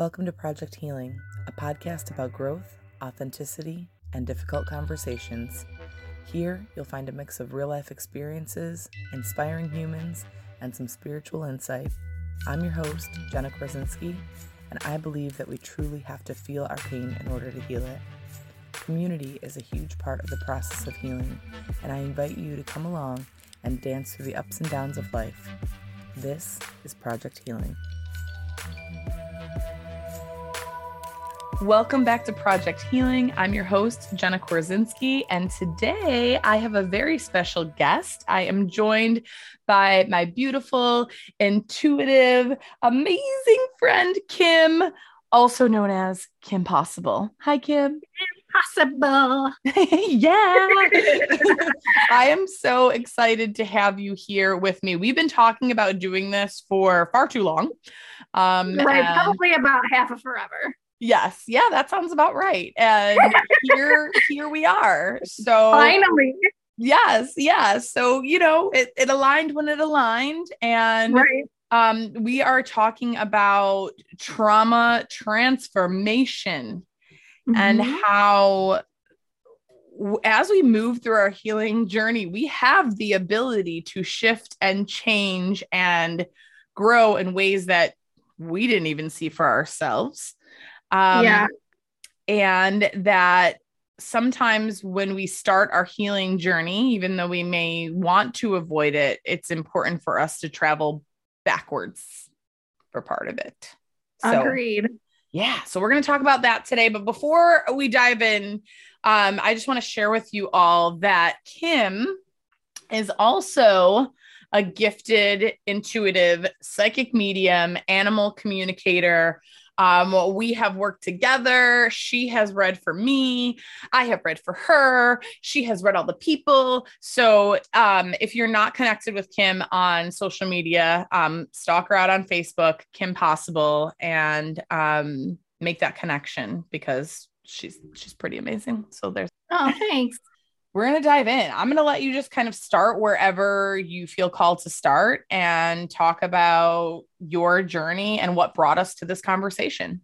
Welcome to Project Healing, a podcast about growth, authenticity, and difficult conversations. Here, you'll find a mix of real life experiences, inspiring humans, and some spiritual insight. I'm your host, Jenna Krasinski, and I believe that we truly have to feel our pain in order to heal it. Community is a huge part of the process of healing, and I invite you to come along and dance through the ups and downs of life. This is Project Healing. Welcome back to Project Healing. I'm your host, Jenna Korzinski, and today I have a very special guest. I am joined by my beautiful, intuitive, amazing friend, Kim, also known as Kim Possible. Hi, Kim. Possible. yeah. I am so excited to have you here with me. We've been talking about doing this for far too long. Um, right, and- probably about half of forever. Yes, yeah, that sounds about right. And here, here we are. So finally, yes, yes. So you know, it, it aligned when it aligned, and right. um, we are talking about trauma transformation mm-hmm. and how as we move through our healing journey, we have the ability to shift and change and grow in ways that we didn't even see for ourselves. Um, yeah. And that sometimes when we start our healing journey, even though we may want to avoid it, it's important for us to travel backwards for part of it. So, Agreed. Yeah. So we're going to talk about that today. But before we dive in, um, I just want to share with you all that Kim is also a gifted, intuitive, psychic medium, animal communicator, um, we have worked together. She has read for me. I have read for her. She has read all the people. So um, if you're not connected with Kim on social media, um, stalk her out on Facebook, Kim Possible, and um, make that connection because she's she's pretty amazing. So there's oh thanks we're going to dive in. I'm going to let you just kind of start wherever you feel called to start and talk about your journey and what brought us to this conversation.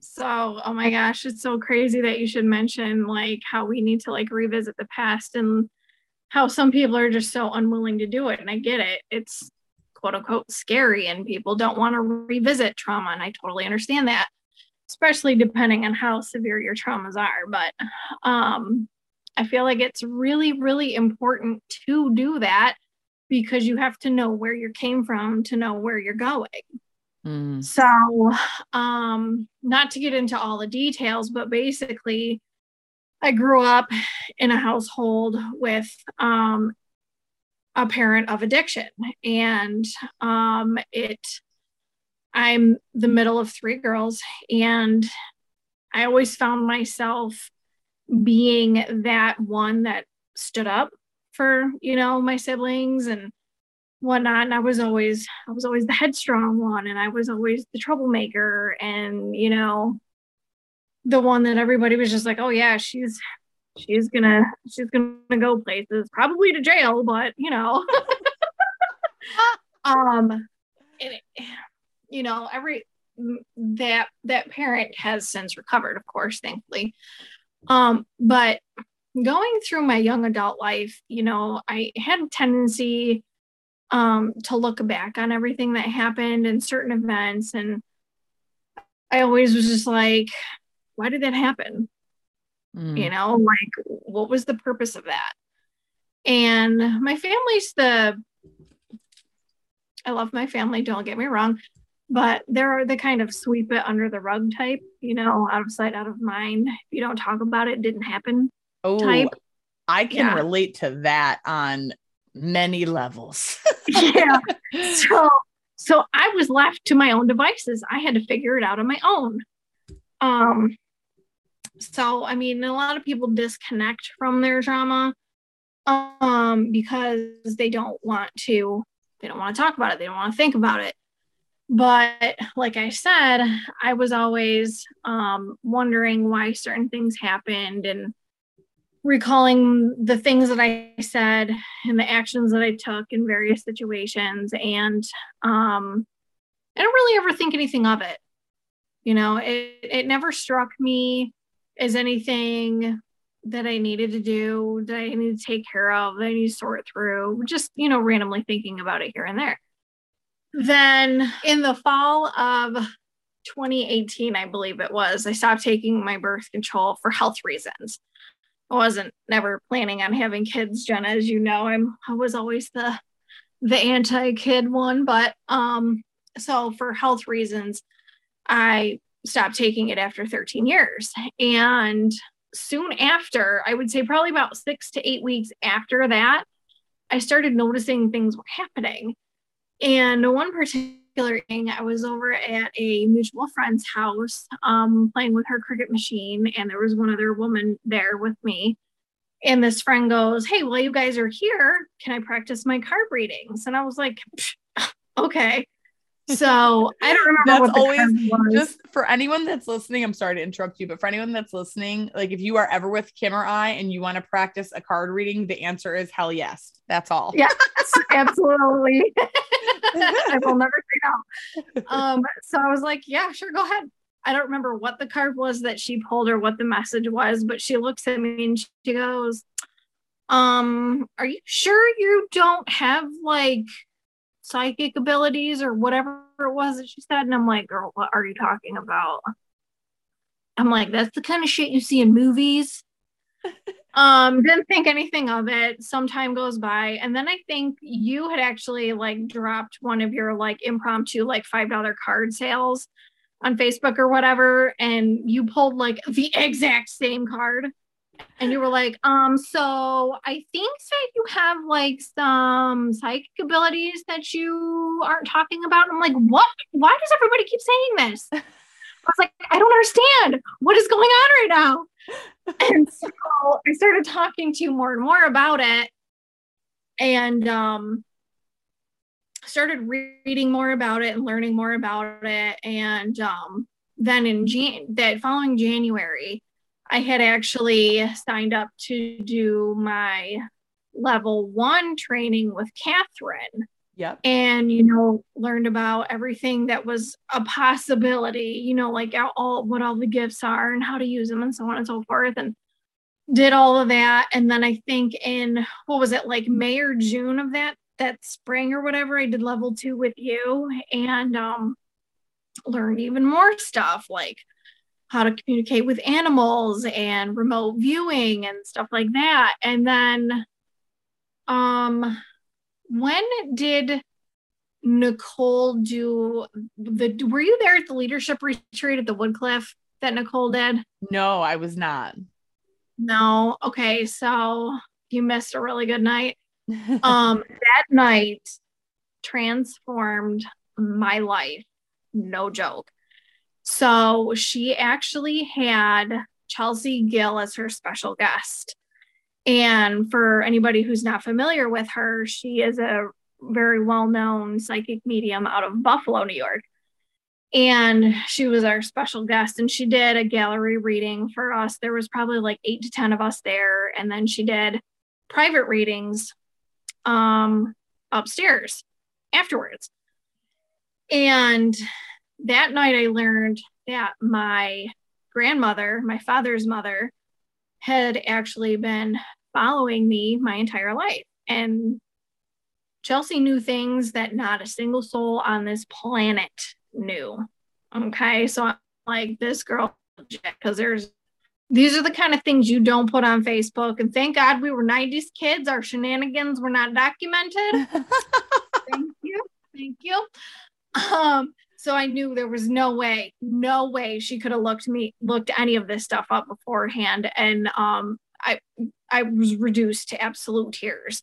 So, oh my gosh, it's so crazy that you should mention like how we need to like revisit the past and how some people are just so unwilling to do it. And I get it. It's quote unquote scary and people don't want to revisit trauma. And I totally understand that, especially depending on how severe your traumas are. But um I feel like it's really, really important to do that because you have to know where you came from to know where you're going. Mm. So, um, not to get into all the details, but basically, I grew up in a household with um, a parent of addiction, and um, it. I'm the middle of three girls, and I always found myself being that one that stood up for you know my siblings and whatnot. And i was always i was always the headstrong one and i was always the troublemaker and you know the one that everybody was just like oh yeah she's she's gonna she's gonna go places probably to jail but you know. Um it, you know every that that parent has since recovered of course thankfully um, but going through my young adult life, you know, I had a tendency um, to look back on everything that happened and certain events. And I always was just like, why did that happen? Mm. You know, like, what was the purpose of that? And my family's the, I love my family, don't get me wrong but there are the kind of sweep it under the rug type, you know, out of sight, out of mind. If you don't talk about it, it didn't happen oh, type. I can yeah. relate to that on many levels. yeah. So so I was left to my own devices. I had to figure it out on my own. Um so I mean a lot of people disconnect from their drama um because they don't want to they don't want to talk about it. They don't want to think about it but like i said i was always um, wondering why certain things happened and recalling the things that i said and the actions that i took in various situations and um, i don't really ever think anything of it You know, it, it never struck me as anything that I needed to do, that I need to take care of, that I need to sort through, just, you know, randomly thinking about it here and there. Then in the fall of 2018, I believe it was, I stopped taking my birth control for health reasons. I wasn't never planning on having kids, Jenna, as you know. I'm I was always the the anti-kid one, but um so for health reasons, I stopped taking it after 13 years. And soon after, I would say probably about six to eight weeks after that, I started noticing things were happening. And one particular thing, I was over at a mutual friend's house um, playing with her Cricut machine, and there was one other woman there with me. And this friend goes, Hey, while you guys are here, can I practice my card readings? And I was like, Okay. So I don't remember. That's always just for anyone that's listening. I'm sorry to interrupt you, but for anyone that's listening, like if you are ever with Kim or I and you want to practice a card reading, the answer is hell yes. That's all. Yes, absolutely. I will never say no. Um, so I was like, yeah, sure, go ahead. I don't remember what the card was that she pulled or what the message was, but she looks at me and she goes, um, are you sure you don't have like psychic abilities or whatever it was that she said. And I'm like, girl, what are you talking about? I'm like, that's the kind of shit you see in movies. um, didn't think anything of it. Some time goes by. And then I think you had actually like dropped one of your like impromptu, like $5 card sales on Facebook or whatever. And you pulled like the exact same card and you were like, um, so I think that you have like some psychic abilities that you aren't talking about. I'm like, what? Why does everybody keep saying this? I was like, I don't understand what is going on right now. And so I started talking to you more and more about it. And um started reading more about it and learning more about it. And um then in Jan- that following January, I had actually signed up to do my level one training with Catherine. Yep. And, you know, learned about everything that was a possibility, you know, like all what all the gifts are and how to use them and so on and so forth. And did all of that. And then I think in what was it like May or June of that that spring or whatever, I did level two with you and um learned even more stuff like how to communicate with animals and remote viewing and stuff like that. And then um when did Nicole do the were you there at the leadership retreat at the Woodcliff that Nicole did? No, I was not. No. Okay, so you missed a really good night. um that night transformed my life. No joke. So she actually had Chelsea Gill as her special guest. And for anybody who's not familiar with her, she is a very well known psychic medium out of Buffalo, New York. And she was our special guest, and she did a gallery reading for us. There was probably like eight to 10 of us there. And then she did private readings um, upstairs afterwards. And that night I learned that my grandmother, my father's mother, had actually been following me my entire life. And Chelsea knew things that not a single soul on this planet knew. Okay. So I'm like, this girl, because there's these are the kind of things you don't put on Facebook. And thank God we were 90s kids. Our shenanigans were not documented. thank you. Thank you. Um, so I knew there was no way, no way she could have looked me looked any of this stuff up beforehand. And um I I was reduced to absolute tears.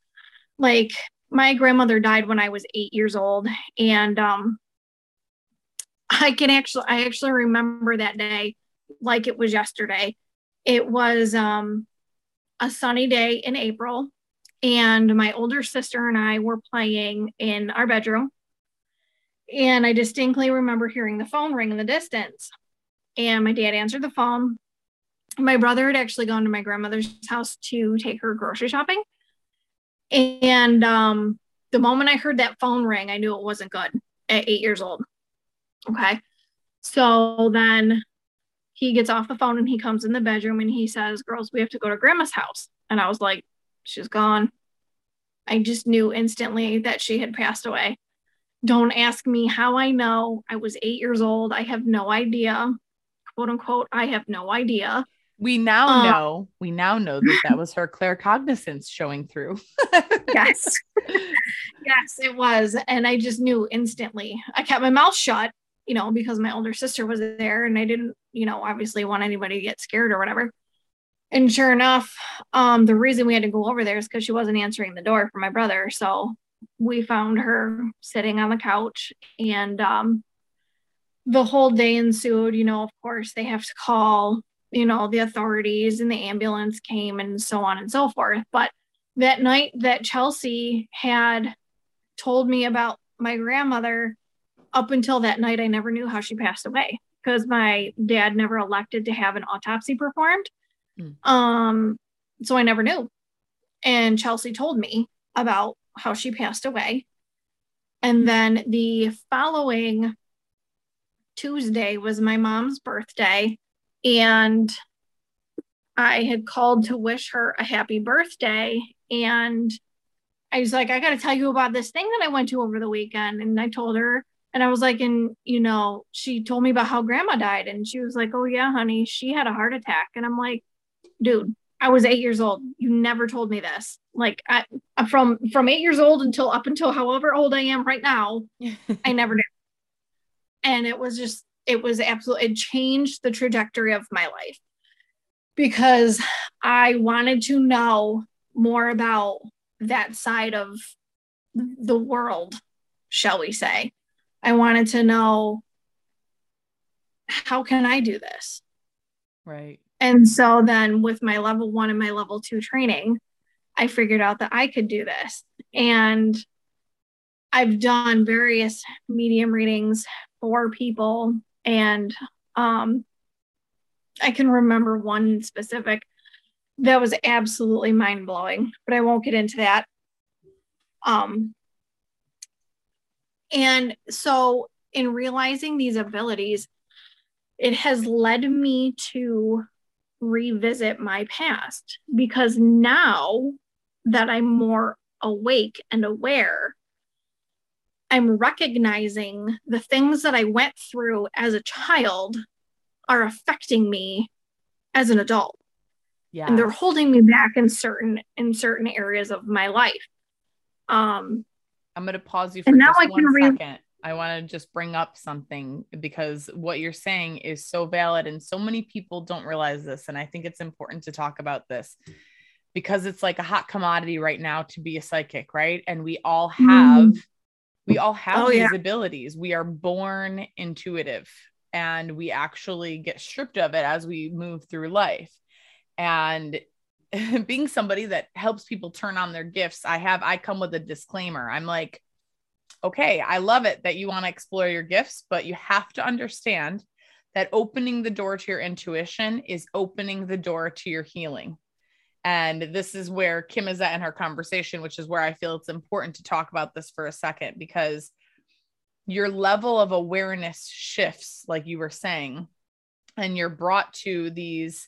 Like my grandmother died when I was eight years old. And um I can actually I actually remember that day like it was yesterday. It was um a sunny day in April and my older sister and I were playing in our bedroom and I distinctly remember hearing the phone ring in the distance. And my dad answered the phone. My brother had actually gone to my grandmother's house to take her grocery shopping. And um, the moment I heard that phone ring, I knew it wasn't good at eight years old. Okay. So then he gets off the phone and he comes in the bedroom and he says, Girls, we have to go to grandma's house. And I was like, She's gone. I just knew instantly that she had passed away. Don't ask me how I know. I was eight years old. I have no idea. Quote unquote, I have no idea. We now um, know, we now know that that was her claircognizance showing through. yes. yes, it was. And I just knew instantly. I kept my mouth shut, you know, because my older sister was there and I didn't, you know, obviously want anybody to get scared or whatever. And sure enough, um, the reason we had to go over there is because she wasn't answering the door for my brother. So we found her sitting on the couch and um, the whole day ensued. You know, of course, they have to call you know, the authorities and the ambulance came and so on and so forth. But that night that Chelsea had told me about my grandmother, up until that night, I never knew how she passed away because my dad never elected to have an autopsy performed. Mm. Um, so I never knew. And Chelsea told me about how she passed away. And then the following Tuesday was my mom's birthday and I had called to wish her a happy birthday. And I was like, I got to tell you about this thing that I went to over the weekend. And I told her, and I was like, and you know, she told me about how grandma died. And she was like, oh, yeah, honey, she had a heart attack. And I'm like, dude, I was eight years old. You never told me this. Like, I, from from eight years old until up until however old I am right now, I never did. And it was just it was absolutely it changed the trajectory of my life because I wanted to know more about that side of the world, shall we say. I wanted to know how can I do this? Right. And so then with my level 1 and my level 2 training, I figured out that I could do this. And I've done various medium readings for people and um, I can remember one specific that was absolutely mind blowing, but I won't get into that. Um, and so, in realizing these abilities, it has led me to revisit my past because now that I'm more awake and aware, I'm recognizing the things that I went through as a child are affecting me as an adult. Yeah. And they're holding me back in certain in certain areas of my life. Um I'm going to pause you for just I one re- second. I want to just bring up something because what you're saying is so valid and so many people don't realize this and I think it's important to talk about this because it's like a hot commodity right now to be a psychic, right? And we all mm-hmm. have mm we all have oh, these yeah. abilities. We are born intuitive and we actually get stripped of it as we move through life. And being somebody that helps people turn on their gifts, I have, I come with a disclaimer. I'm like, okay, I love it that you want to explore your gifts, but you have to understand that opening the door to your intuition is opening the door to your healing. And this is where Kim is at in her conversation, which is where I feel it's important to talk about this for a second because your level of awareness shifts, like you were saying, and you're brought to these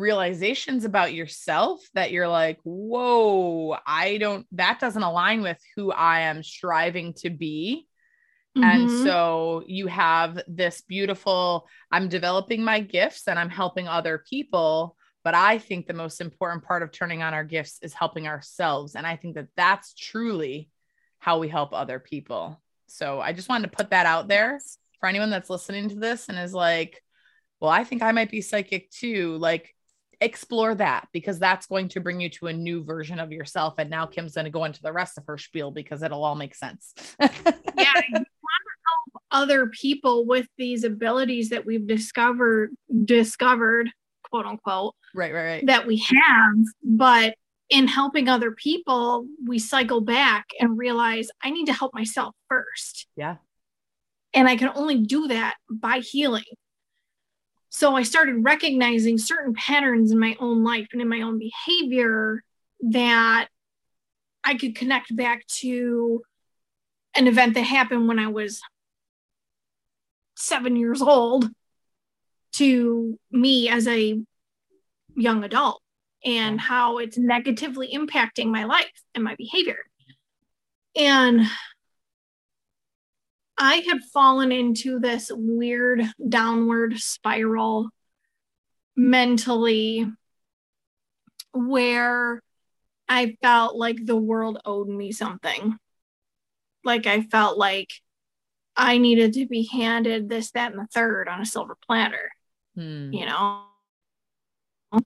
realizations about yourself that you're like, whoa, I don't, that doesn't align with who I am striving to be. Mm-hmm. And so you have this beautiful, I'm developing my gifts and I'm helping other people but I think the most important part of turning on our gifts is helping ourselves. And I think that that's truly how we help other people. So I just wanted to put that out there for anyone that's listening to this and is like, well, I think I might be psychic too. Like, explore that because that's going to bring you to a new version of yourself. And now Kim's going to go into the rest of her spiel because it'll all make sense. yeah. I want to help other people with these abilities that we've discovered discovered quote unquote right right right that we have but in helping other people we cycle back and realize i need to help myself first yeah and i can only do that by healing so i started recognizing certain patterns in my own life and in my own behavior that i could connect back to an event that happened when i was seven years old to me as a young adult and how it's negatively impacting my life and my behavior. And I had fallen into this weird downward spiral mentally where I felt like the world owed me something. Like I felt like I needed to be handed this, that, and the third on a silver platter, hmm. you know? And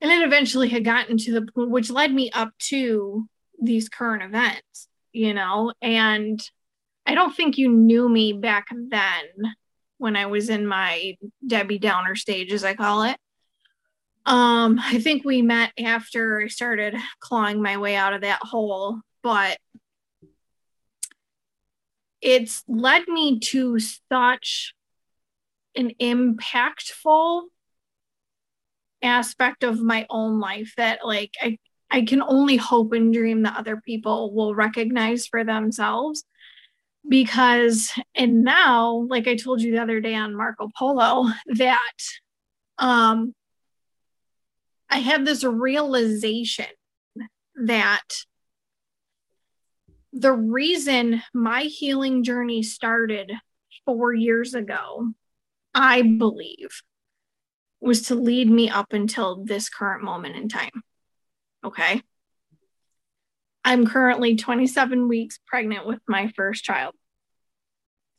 it eventually had gotten to the point which led me up to these current events, you know? And I don't think you knew me back then when I was in my Debbie Downer stage, as I call it. Um, I think we met after I started clawing my way out of that hole, but it's led me to such an impactful aspect of my own life that like I I can only hope and dream that other people will recognize for themselves because and now like I told you the other day on Marco Polo that um I had this realization that the reason my healing journey started four years ago, I believe, was to lead me up until this current moment in time. Okay. I'm currently 27 weeks pregnant with my first child.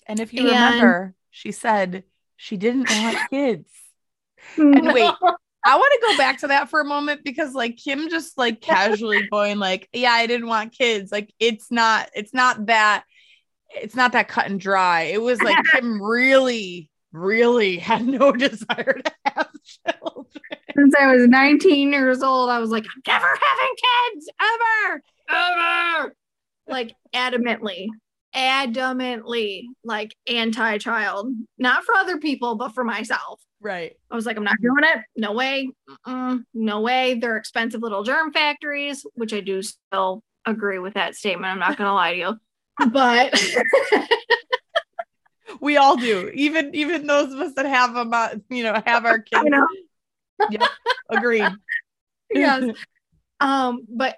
And if you and, remember, she said she didn't want kids. And no. wait, I want to go back to that for a moment because like Kim just like casually going like, yeah, I didn't want kids. Like it's not, it's not that, it's not that cut and dry. It was like Kim really, really had no desire to have children. Since I was 19 years old, I was like, I'm never having kids ever, ever. Like adamantly, adamantly, like anti-child, not for other people, but for myself. Right. I was like, I'm not doing it. No way. Mm-mm. No way. They're expensive little germ factories, which I do still agree with that statement. I'm not going to lie to you. But we all do. Even even those of us that have them, uh, you know, have our kids. I know. yep. Agreed. yes. Um, but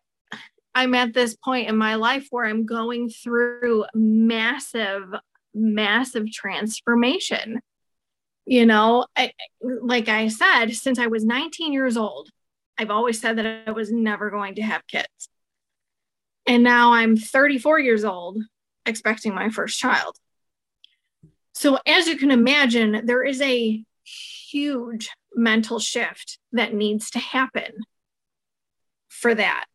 I'm at this point in my life where I'm going through massive, massive transformation. You know I, like i said since i was 19 years old i've always said that i was never going to have kids. And now i'm 34 years old expecting my first child. So as you can imagine there is a huge mental shift that needs to happen for that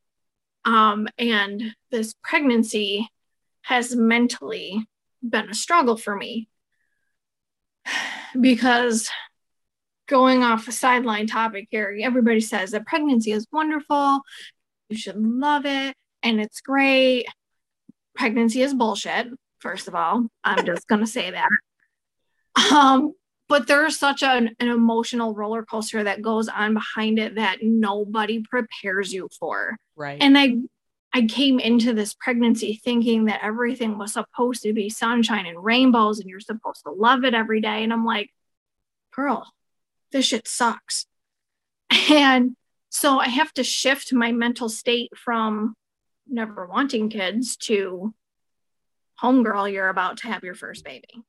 um, and this pregnancy has mentally been a struggle for me because going off a sideline topic here, everybody says that pregnancy is wonderful. You should love it and it's great. Pregnancy is bullshit, first of all. I'm just going to say that. Um, but there's such an, an emotional roller coaster that goes on behind it that nobody prepares you for. Right. And I I came into this pregnancy thinking that everything was supposed to be sunshine and rainbows and you're supposed to love it every day. And I'm like, girl, this shit sucks. And so I have to shift my mental state from never wanting kids to homegirl, you're about to have your first baby.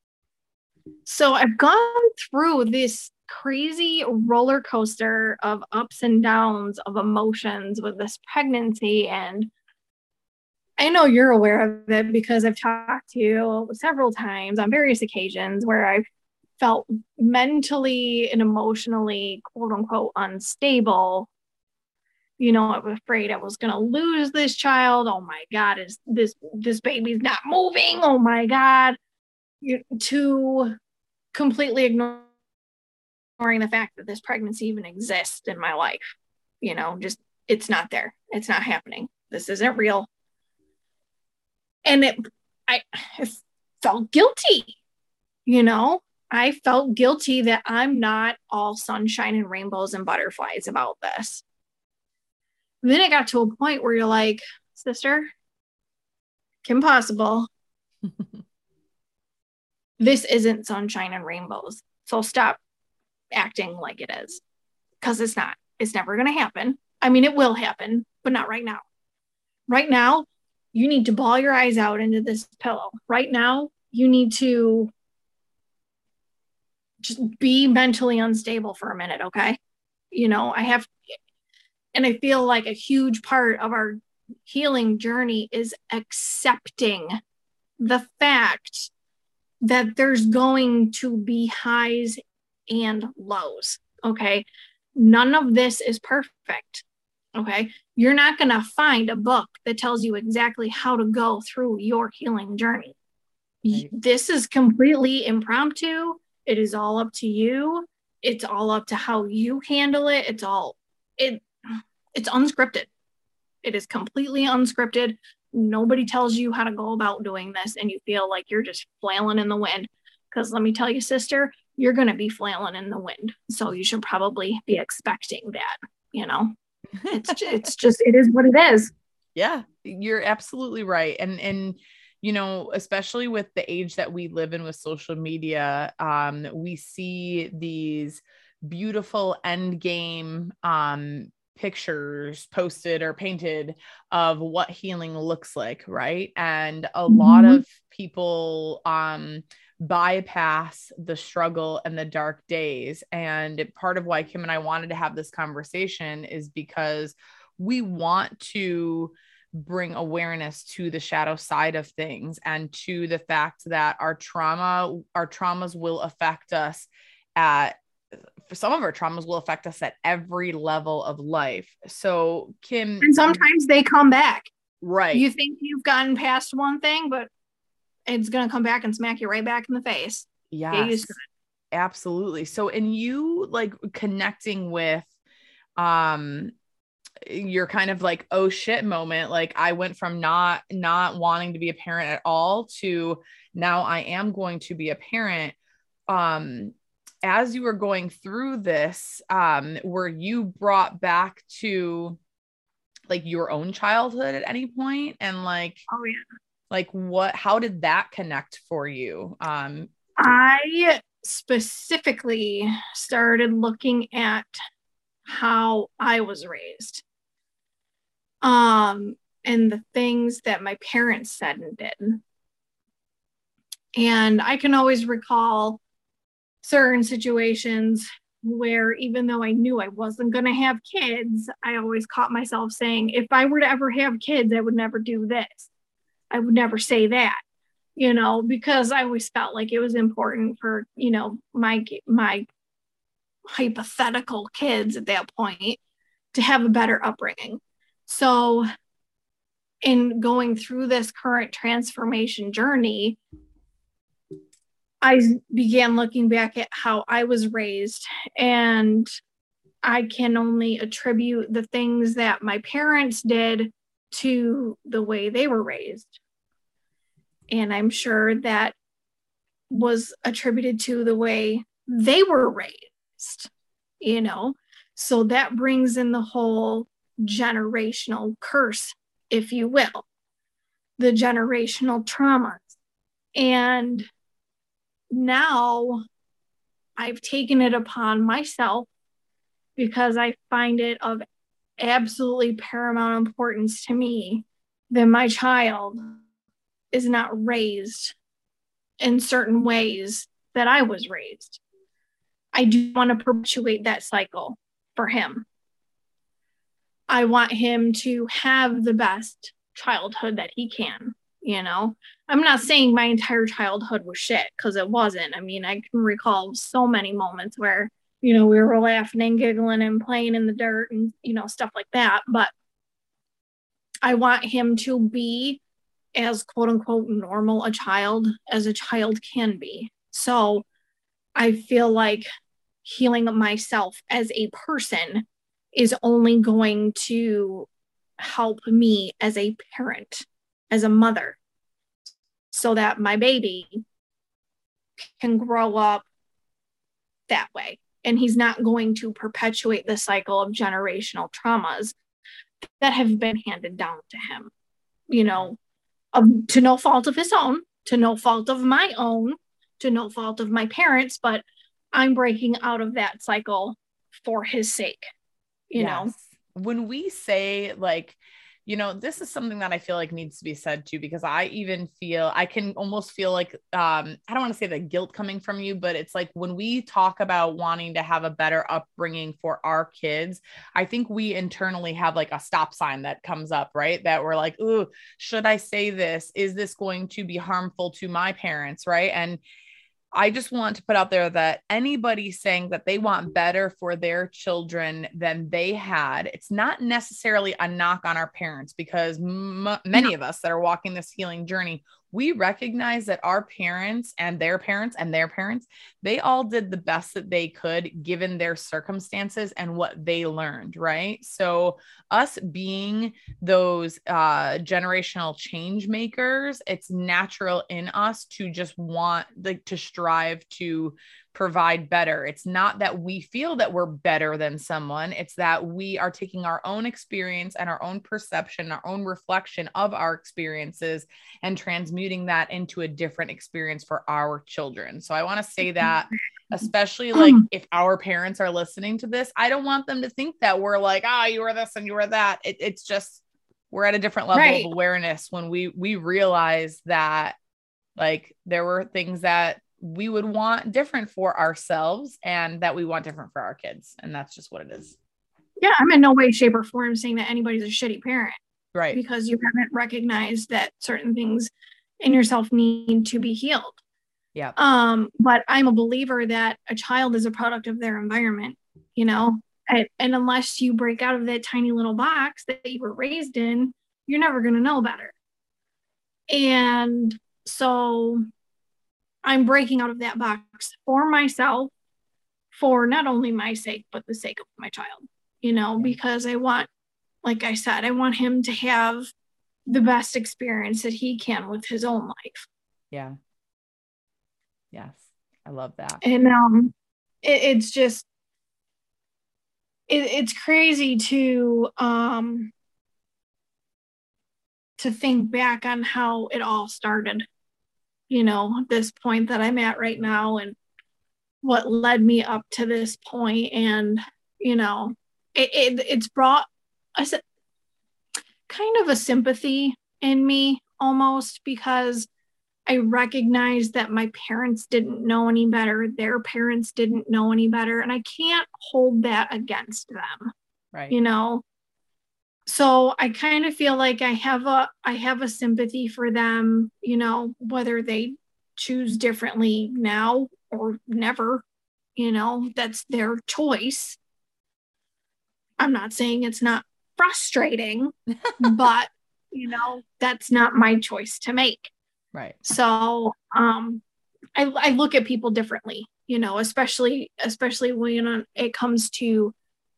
So I've gone through this crazy roller coaster of ups and downs of emotions with this pregnancy and I know you're aware of it because I've talked to you several times on various occasions where I've felt mentally and emotionally, quote unquote, unstable. You know, I was afraid I was going to lose this child. Oh my God, is this this baby's not moving? Oh my God, to completely ignoring the fact that this pregnancy even exists in my life. You know, just it's not there. It's not happening. This isn't real and it I, I felt guilty you know i felt guilty that i'm not all sunshine and rainbows and butterflies about this and then it got to a point where you're like sister kim possible this isn't sunshine and rainbows. So stop acting like it is because it's not. It's never going to happen. I mean, it will happen, but not right now. Right now, you need to ball your eyes out into this pillow. Right now, you need to just be mentally unstable for a minute, okay? You know, I have, and I feel like a huge part of our healing journey is accepting the fact that there's going to be highs and lows. Okay. None of this is perfect. Okay. You're not going to find a book that tells you exactly how to go through your healing journey. Right. This is completely impromptu. It is all up to you. It's all up to how you handle it. It's all, it, it's unscripted. It is completely unscripted. Nobody tells you how to go about doing this, and you feel like you're just flailing in the wind. Because let me tell you, sister, you're going to be flailing in the wind. So you should probably be expecting that, you know? It's it's just it is what it is. Yeah, you're absolutely right. And and you know, especially with the age that we live in with social media, um, we see these beautiful end game um pictures posted or painted of what healing looks like right and a mm-hmm. lot of people um bypass the struggle and the dark days and part of why Kim and I wanted to have this conversation is because we want to bring awareness to the shadow side of things and to the fact that our trauma our traumas will affect us at some of our traumas will affect us at every level of life. So, Kim. And sometimes they come back. Right. You think you've gotten past one thing, but it's going to come back and smack you right back in the face. Yeah. Absolutely. So, and you like connecting with, um, your kind of like oh shit moment like i went from not not wanting to be a parent at all to now i am going to be a parent um as you were going through this, um, were you brought back to like your own childhood at any point? And like, oh yeah, like what? How did that connect for you? Um, I specifically started looking at how I was raised, um, and the things that my parents said and did. And I can always recall certain situations where even though I knew I wasn't going to have kids, I always caught myself saying, if I were to ever have kids, I would never do this. I would never say that, you know, because I always felt like it was important for, you know, my, my hypothetical kids at that point to have a better upbringing. So, in going through this current transformation journey, I began looking back at how I was raised, and I can only attribute the things that my parents did to the way they were raised. And I'm sure that was attributed to the way they were raised, you know? So that brings in the whole generational curse, if you will, the generational traumas. And now I've taken it upon myself because I find it of absolutely paramount importance to me that my child is not raised in certain ways that I was raised. I do want to perpetuate that cycle for him. I want him to have the best childhood that he can you know i'm not saying my entire childhood was shit because it wasn't. I mean i can recall so many moments where you know we were laughing and giggling and playing in the dirt and you know stuff like that but i want him to be as quote unquote normal a child as a child can be. So i feel like healing myself as a person is only going to help me as a parent as a mother so that my baby can grow up that way. And he's not going to perpetuate the cycle of generational traumas that have been handed down to him, you know, to no fault of his own, to no fault of my own, to no fault of my parents, but I'm breaking out of that cycle for his sake, you yes. know? When we say like, you know, this is something that I feel like needs to be said too, because I even feel I can almost feel like um, I don't want to say the guilt coming from you, but it's like when we talk about wanting to have a better upbringing for our kids, I think we internally have like a stop sign that comes up, right? That we're like, ooh, should I say this? Is this going to be harmful to my parents? Right. And I just want to put out there that anybody saying that they want better for their children than they had, it's not necessarily a knock on our parents because m- many of us that are walking this healing journey we recognize that our parents and their parents and their parents, they all did the best that they could given their circumstances and what they learned, right? So, us being those uh, generational change makers, it's natural in us to just want like to strive to provide better. It's not that we feel that we're better than someone, it's that we are taking our own experience and our own perception, our own reflection of our experiences and transmuting that into a different experience for our children. So I want to say that especially like if our parents are listening to this, I don't want them to think that we're like, ah, oh, you were this and you were that. It, it's just we're at a different level right. of awareness when we we realize that like there were things that we would want different for ourselves and that we want different for our kids. And that's just what it is. Yeah, I'm in no way, shape, or form saying that anybody's a shitty parent. Right. Because you haven't recognized that certain things in yourself need to be healed. Yeah. Um, but I'm a believer that a child is a product of their environment, you know, and, and unless you break out of that tiny little box that you were raised in, you're never going to know better. And so I'm breaking out of that box for myself, for not only my sake, but the sake of my child, you know, because I want, like I said, I want him to have the best experience that he can with his own life. Yeah. Yes. I love that. And um it, it's just it, it's crazy to um to think back on how it all started you know, this point that I'm at right now and what led me up to this point and you know it, it it's brought a kind of a sympathy in me almost because I recognize that my parents didn't know any better, their parents didn't know any better, and I can't hold that against them. Right. You know, so i kind of feel like i have a i have a sympathy for them you know whether they choose differently now or never you know that's their choice. I'm not saying it's not frustrating but you know that's not my choice to make. Right. So um i i look at people differently you know especially especially when it comes to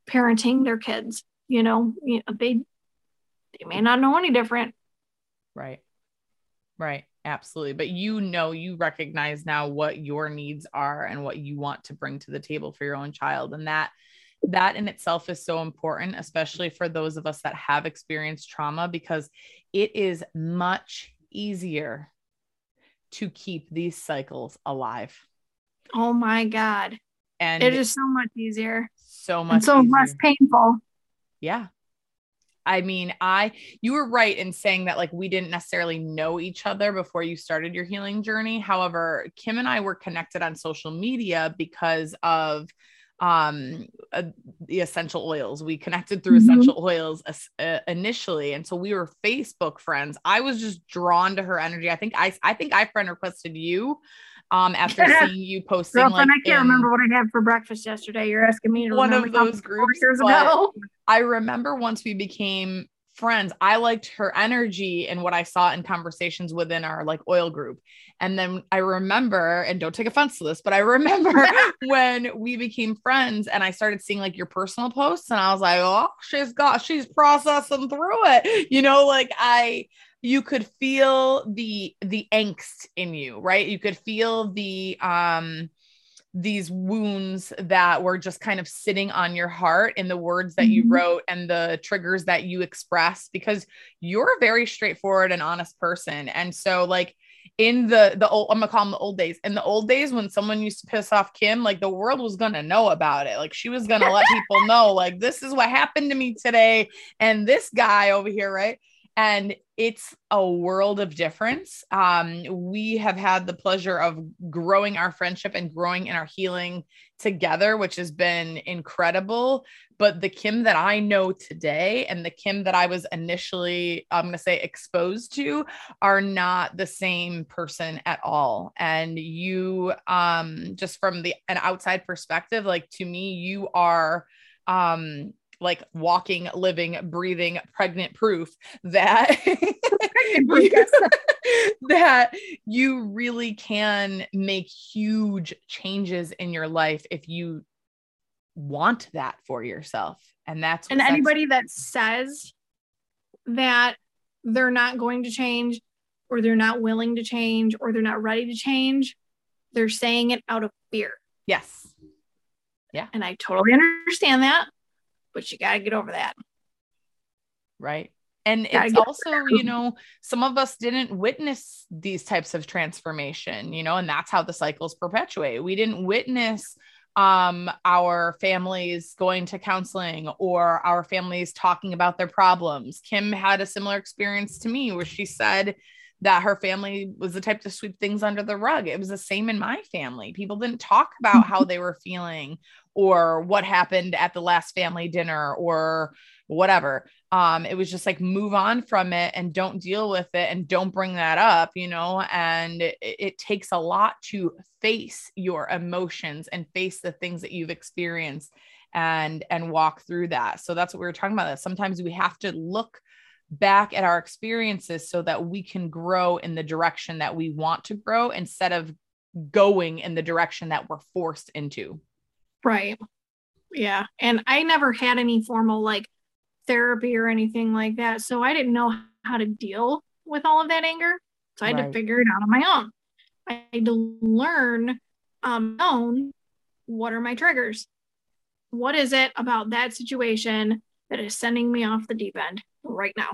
parenting their kids you know, you know they they may not know any different. Right. Right. Absolutely. But you know you recognize now what your needs are and what you want to bring to the table for your own child. And that that in itself is so important especially for those of us that have experienced trauma because it is much easier to keep these cycles alive. Oh my god. And it is so much easier. So much so easier. less painful yeah. I mean, I you were right in saying that like we didn't necessarily know each other before you started your healing journey. However, Kim and I were connected on social media because of um uh, the essential oils we connected through mm-hmm. essential oils uh, initially and so we were facebook friends i was just drawn to her energy i think i i think i friend requested you um after seeing you posting Girlfriend, like I can't in, remember what I had for breakfast yesterday. You're asking me to one of those groups years ago. I remember once we became friends, I liked her energy and what I saw in conversations within our like oil group. And then I remember, and don't take offense to this, but I remember when we became friends and I started seeing like your personal posts, and I was like, oh, she's got, she's processing through it. You know, like I, you could feel the the angst in you right you could feel the um these wounds that were just kind of sitting on your heart in the words that you mm-hmm. wrote and the triggers that you express because you're a very straightforward and honest person and so like in the the old I'm gonna call them the old days. In the old days when someone used to piss off Kim, like the world was gonna know about it. Like she was gonna let people know, like this is what happened to me today, and this guy over here, right? And it's a world of difference. Um, we have had the pleasure of growing our friendship and growing in our healing together, which has been incredible. But the Kim that I know today and the Kim that I was initially, I'm going to say, exposed to are not the same person at all. And you, um, just from the an outside perspective, like to me, you are um like walking, living, breathing, pregnant proof that that you really can make huge changes in your life if you want that for yourself. And that's and anybody that says that they're not going to change or they're not willing to change or they're not ready to change, they're saying it out of fear. Yes. Yeah. And I totally understand that but you got to get over that. Right. And it's also, you know, some of us didn't witness these types of transformation, you know, and that's how the cycles perpetuate. We didn't witness um our families going to counseling or our families talking about their problems. Kim had a similar experience to me where she said that her family was the type to sweep things under the rug. It was the same in my family. People didn't talk about how they were feeling or what happened at the last family dinner or whatever. Um, it was just like move on from it and don't deal with it and don't bring that up, you know. And it, it takes a lot to face your emotions and face the things that you've experienced and and walk through that. So that's what we were talking about. That sometimes we have to look back at our experiences so that we can grow in the direction that we want to grow instead of going in the direction that we're forced into. Right. Yeah. And I never had any formal like therapy or anything like that. So I didn't know how to deal with all of that anger. So I had right. to figure it out on my own. I had to learn um own what are my triggers? What is it about that situation that is sending me off the deep end right now?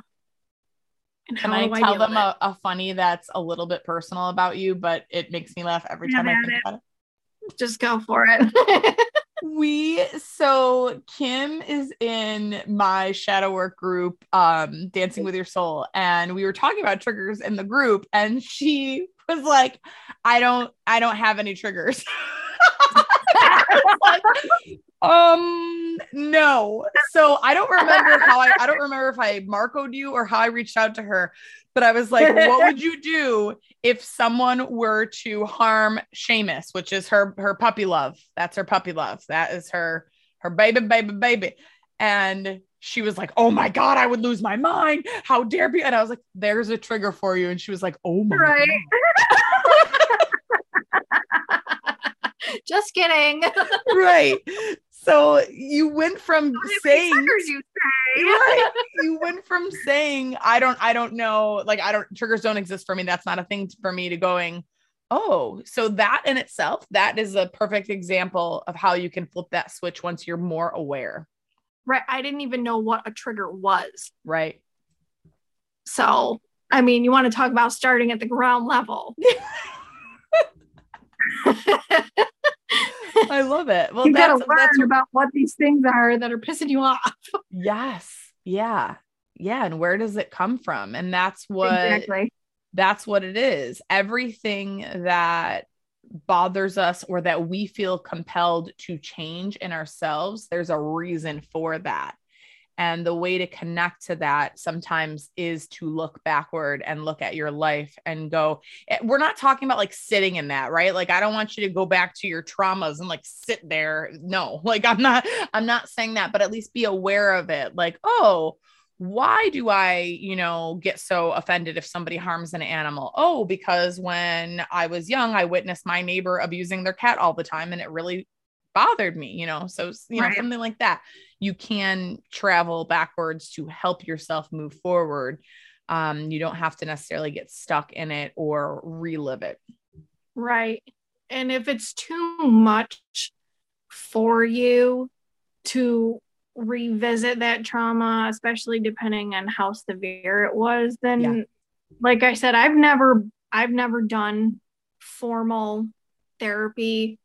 And Can I tell them a, a, funny that's a little bit personal about you, but it makes me laugh every time I think it. about it? Just go for it. we so Kim is in my shadow work group, um, Dancing with Your Soul, and we were talking about triggers in the group, and she was like, "I don't, I don't have any triggers." um, no. So I don't remember how I, I don't remember if I marcoed you or how I reached out to her, but I was like, what would you do if someone were to harm Seamus, which is her her puppy love? That's her puppy love. That is her her baby, baby, baby. And she was like, "Oh my god, I would lose my mind! How dare be?" And I was like, "There's a trigger for you." And she was like, "Oh my right. Just kidding. right. So you went from saying you say. right. You went from saying I don't I don't know like I don't triggers don't exist for me. That's not a thing for me to going oh so that in itself that is a perfect example of how you can flip that switch once you're more aware right i didn't even know what a trigger was right so i mean you want to talk about starting at the ground level I love it. Well, you gotta learn that's... about what these things are that are pissing you off. yes. Yeah. Yeah. And where does it come from? And that's what exactly. that's what it is. Everything that bothers us or that we feel compelled to change in ourselves, there's a reason for that. And the way to connect to that sometimes is to look backward and look at your life and go, eh, we're not talking about like sitting in that, right? Like, I don't want you to go back to your traumas and like sit there. No, like, I'm not, I'm not saying that, but at least be aware of it. Like, oh, why do I, you know, get so offended if somebody harms an animal? Oh, because when I was young, I witnessed my neighbor abusing their cat all the time and it really bothered me, you know. So, you know, right. something like that. You can travel backwards to help yourself move forward. Um, you don't have to necessarily get stuck in it or relive it. Right. And if it's too much for you to revisit that trauma, especially depending on how severe it was, then yeah. like I said, I've never I've never done formal therapy,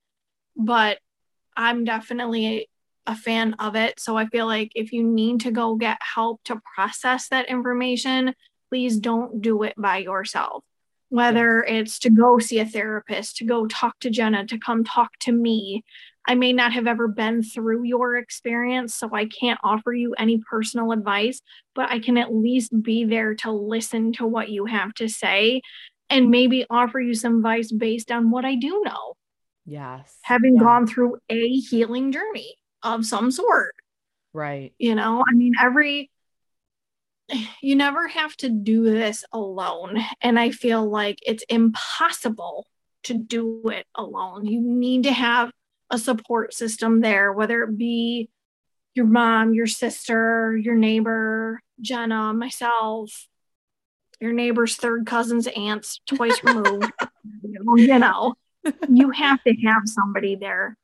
but I'm definitely a fan of it. So I feel like if you need to go get help to process that information, please don't do it by yourself. Whether it's to go see a therapist, to go talk to Jenna, to come talk to me. I may not have ever been through your experience, so I can't offer you any personal advice, but I can at least be there to listen to what you have to say and maybe offer you some advice based on what I do know. Yes. Having yeah. gone through a healing journey of some sort. Right. You know, I mean, every, you never have to do this alone. And I feel like it's impossible to do it alone. You need to have a support system there, whether it be your mom, your sister, your neighbor, Jenna, myself, your neighbor's third cousin's aunts twice removed. you know, you have to have somebody there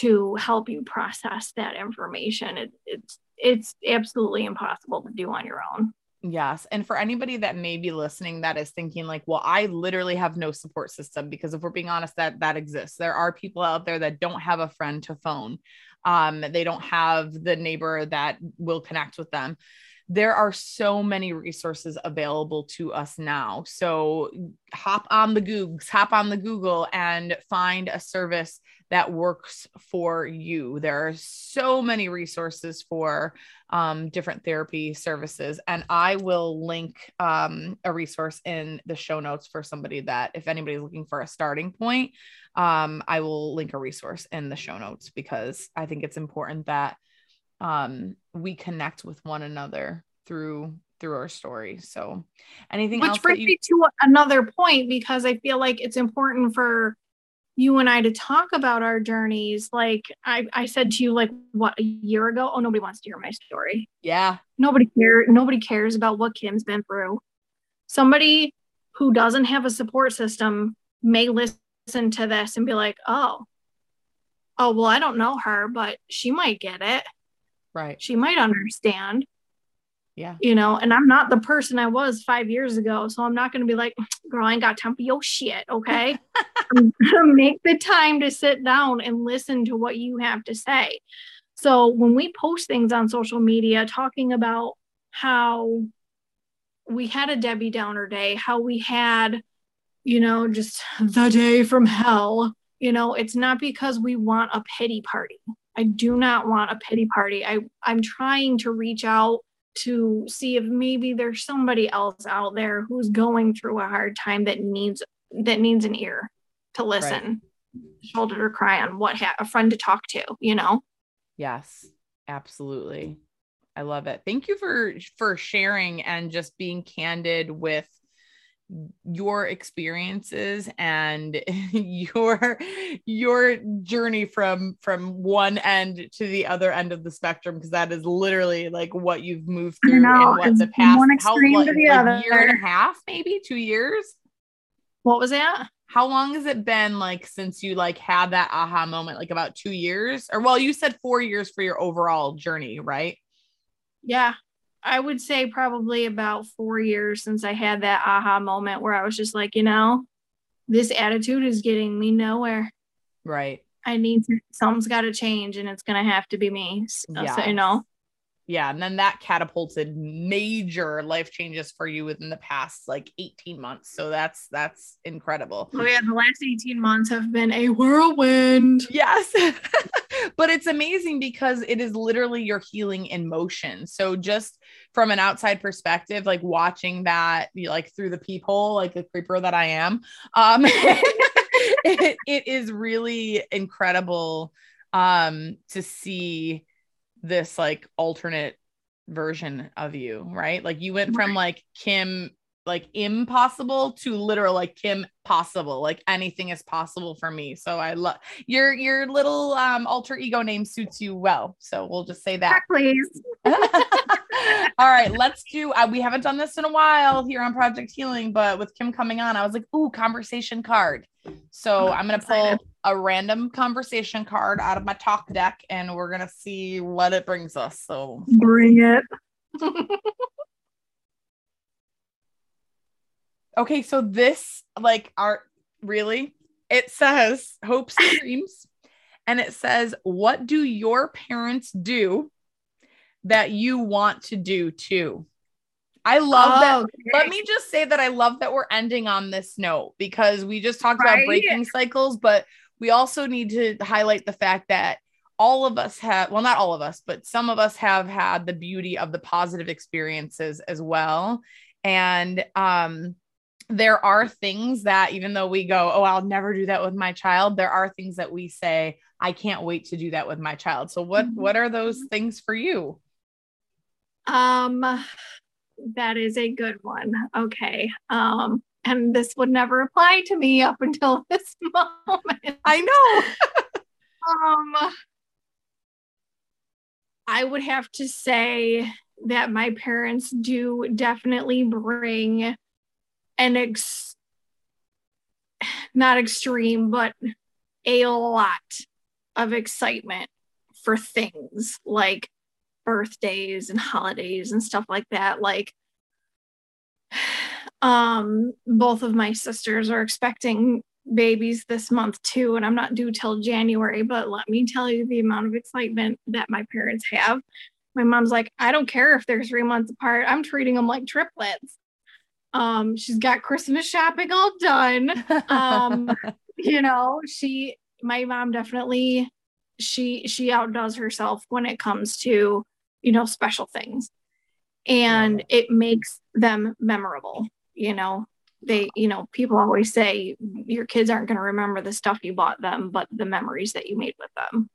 to help you process that information. It, it's it's absolutely impossible to do on your own. Yes. And for anybody that may be listening that is thinking like, well, I literally have no support system because if we're being honest, that that exists. There are people out there that don't have a friend to phone. Um, they don't have the neighbor that will connect with them there are so many resources available to us now. So hop on the Googs, hop on the Google and find a service that works for you. There are so many resources for um, different therapy services. And I will link um, a resource in the show notes for somebody that, if anybody's looking for a starting point, um, I will link a resource in the show notes because I think it's important that um we connect with one another through through our story. So anything which brings you- me to another point because i feel like it's important for you and i to talk about our journeys. Like i i said to you like what a year ago? Oh nobody wants to hear my story. Yeah. Nobody cares nobody cares about what kim's been through. Somebody who doesn't have a support system may listen to this and be like oh oh well i don't know her but she might get it Right. She might understand. Yeah. You know, and I'm not the person I was five years ago. So I'm not going to be like, girl, I ain't got time for your shit. Okay. Make the time to sit down and listen to what you have to say. So when we post things on social media talking about how we had a Debbie Downer day, how we had, you know, just the day from hell, you know, it's not because we want a pity party. I do not want a pity party. I, I'm trying to reach out to see if maybe there's somebody else out there who's going through a hard time that needs that needs an ear to listen, right. shoulder to cry on, what ha- a friend to talk to, you know? Yes, absolutely. I love it. Thank you for for sharing and just being candid with your experiences and your your journey from from one end to the other end of the spectrum because that is literally like what you've moved through in what the past how like, like year and a half maybe two years? What was that? How long has it been like since you like had that aha moment like about two years? Or well you said four years for your overall journey right? Yeah I would say probably about four years since I had that aha moment where I was just like, you know, this attitude is getting me nowhere. Right. I need to, something's got to change and it's going to have to be me. So, yes. Uh, so, you know, yeah and then that catapulted major life changes for you within the past like 18 months so that's that's incredible oh yeah the last 18 months have been a whirlwind yes but it's amazing because it is literally your healing in motion so just from an outside perspective like watching that like through the peephole like the creeper that i am um it, it is really incredible um to see this like alternate version of you, right? Like you went from like Kim like impossible to literal like Kim possible. Like anything is possible for me. So I love your your little um alter ego name suits you well. So we'll just say that. Please. All right, let's do uh, we haven't done this in a while here on Project Healing, but with Kim coming on, I was like, "Ooh, conversation card." So I'm going to pull a random conversation card out of my talk deck and we're going to see what it brings us. So bring it. Okay, so this like art really it says hopes and dreams and it says what do your parents do that you want to do too? I love oh, that. Let me just say that I love that we're ending on this note because we just talked right? about breaking cycles, but we also need to highlight the fact that all of us have, well, not all of us, but some of us have had the beauty of the positive experiences as well. And um, there are things that even though we go, oh, I'll never do that with my child, there are things that we say, I can't wait to do that with my child. So what mm-hmm. what are those things for you? Um that is a good one. Okay. Um, and this would never apply to me up until this moment. I know. um, I would have to say that my parents do definitely bring an ex not extreme, but a lot of excitement for things like birthdays and holidays and stuff like that. Like um both of my sisters are expecting babies this month too and i'm not due till january but let me tell you the amount of excitement that my parents have. My mom's like i don't care if they're three months apart. I'm treating them like triplets um she's got christmas shopping all done um you know she my mom definitely she she outdoes herself when it comes to you know, special things. And it makes them memorable, you know. They, you know, people always say your kids aren't going to remember the stuff you bought them, but the memories that you made with them.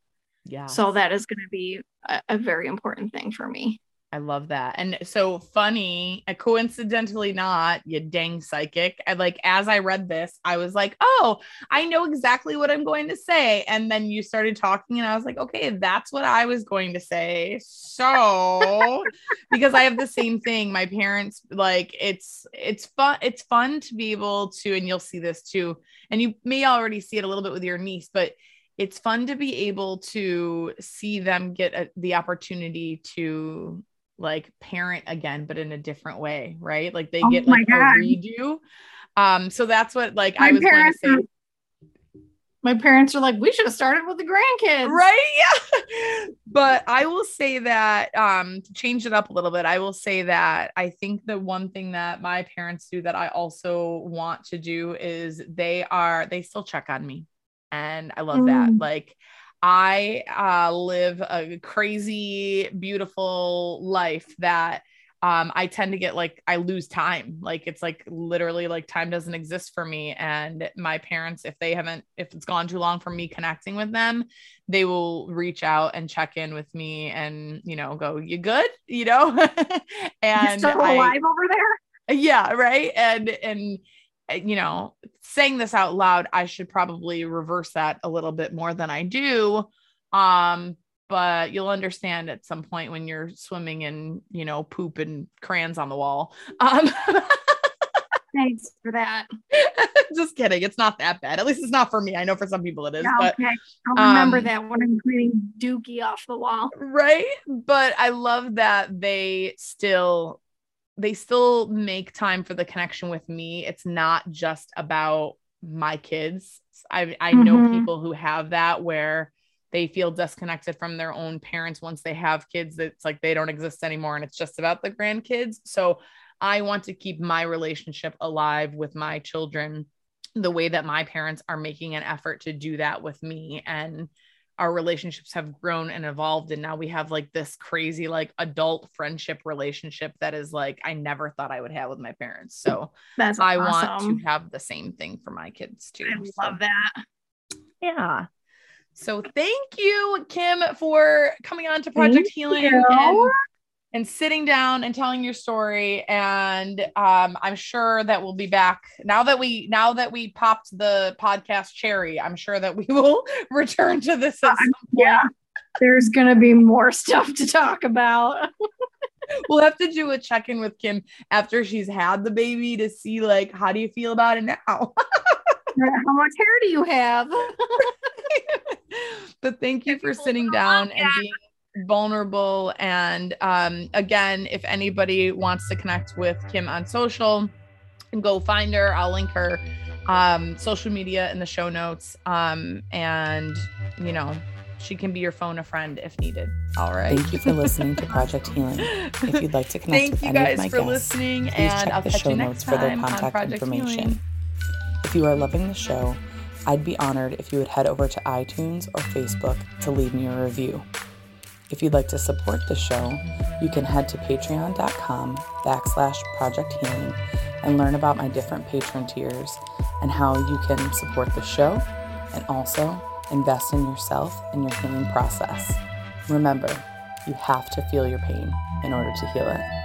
Yeah. So that is going to be a, a very important thing for me. I love that. And so funny, uh, coincidentally not, you dang psychic. And like as I read this, I was like, "Oh, I know exactly what I'm going to say." And then you started talking and I was like, "Okay, that's what I was going to say." So, because I have the same thing, my parents like it's it's fun it's fun to be able to and you'll see this too. And you may already see it a little bit with your niece, but it's fun to be able to see them get a, the opportunity to like parent again, but in a different way, right? Like they oh get like God. a redo. Um, so that's what like my I was going to say. Are, my parents are like, we should have started with the grandkids. Right. Yeah. but I will say that um to change it up a little bit, I will say that I think the one thing that my parents do that I also want to do is they are they still check on me. And I love mm. that. Like I uh, live a crazy, beautiful life that um, I tend to get like, I lose time. Like, it's like literally like time doesn't exist for me. And my parents, if they haven't, if it's gone too long for me connecting with them, they will reach out and check in with me and, you know, go, You good? You know? and You're still alive I, over there? Yeah. Right. And, and, you know, saying this out loud, I should probably reverse that a little bit more than I do. Um, but you'll understand at some point when you're swimming in, you know, poop and crayons on the wall. Um, Thanks for that. Just kidding. It's not that bad. At least it's not for me. I know for some people it is. Yeah, but, okay. I'll remember um, that when I'm cleaning Dookie off the wall. Right. But I love that they still they still make time for the connection with me. It's not just about my kids. I I mm-hmm. know people who have that where they feel disconnected from their own parents once they have kids. It's like they don't exist anymore and it's just about the grandkids. So I want to keep my relationship alive with my children the way that my parents are making an effort to do that with me and our relationships have grown and evolved and now we have like this crazy like adult friendship relationship that is like I never thought I would have with my parents. So That's I awesome. want to have the same thing for my kids too. I so. love that. Yeah. So thank you, Kim, for coming on to Project thank Healing and and sitting down and telling your story. And um, i'm sure that we'll be back. Now that we now that we popped the podcast cherry i'm sure that we will return to this uh, yeah. there's gonna be more stuff to talk about. We'll have to do a check-in with kim after she's had the baby to see like how do you feel about it now? How much hair do you have? But thank you for sitting down and being vulnerable. And um, again, if anybody wants to connect with Kim on social, and go find her. I'll link her um, social media in the show notes. Um, and you know, she can be your phone a friend if needed. All right. Thank you for listening to Project Healing. If you'd like to connect Thank with you any guys of my for guests, listening, please and check I'll the catch show you notes for their on contact information. Healing. If you are loving the show, I'd be honored if you would head over to iTunes or Facebook to leave me a review. If you'd like to support the show, you can head to patreon.com backslash project healing and learn about my different patron tiers and how you can support the show and also invest in yourself and your healing process. Remember, you have to feel your pain in order to heal it.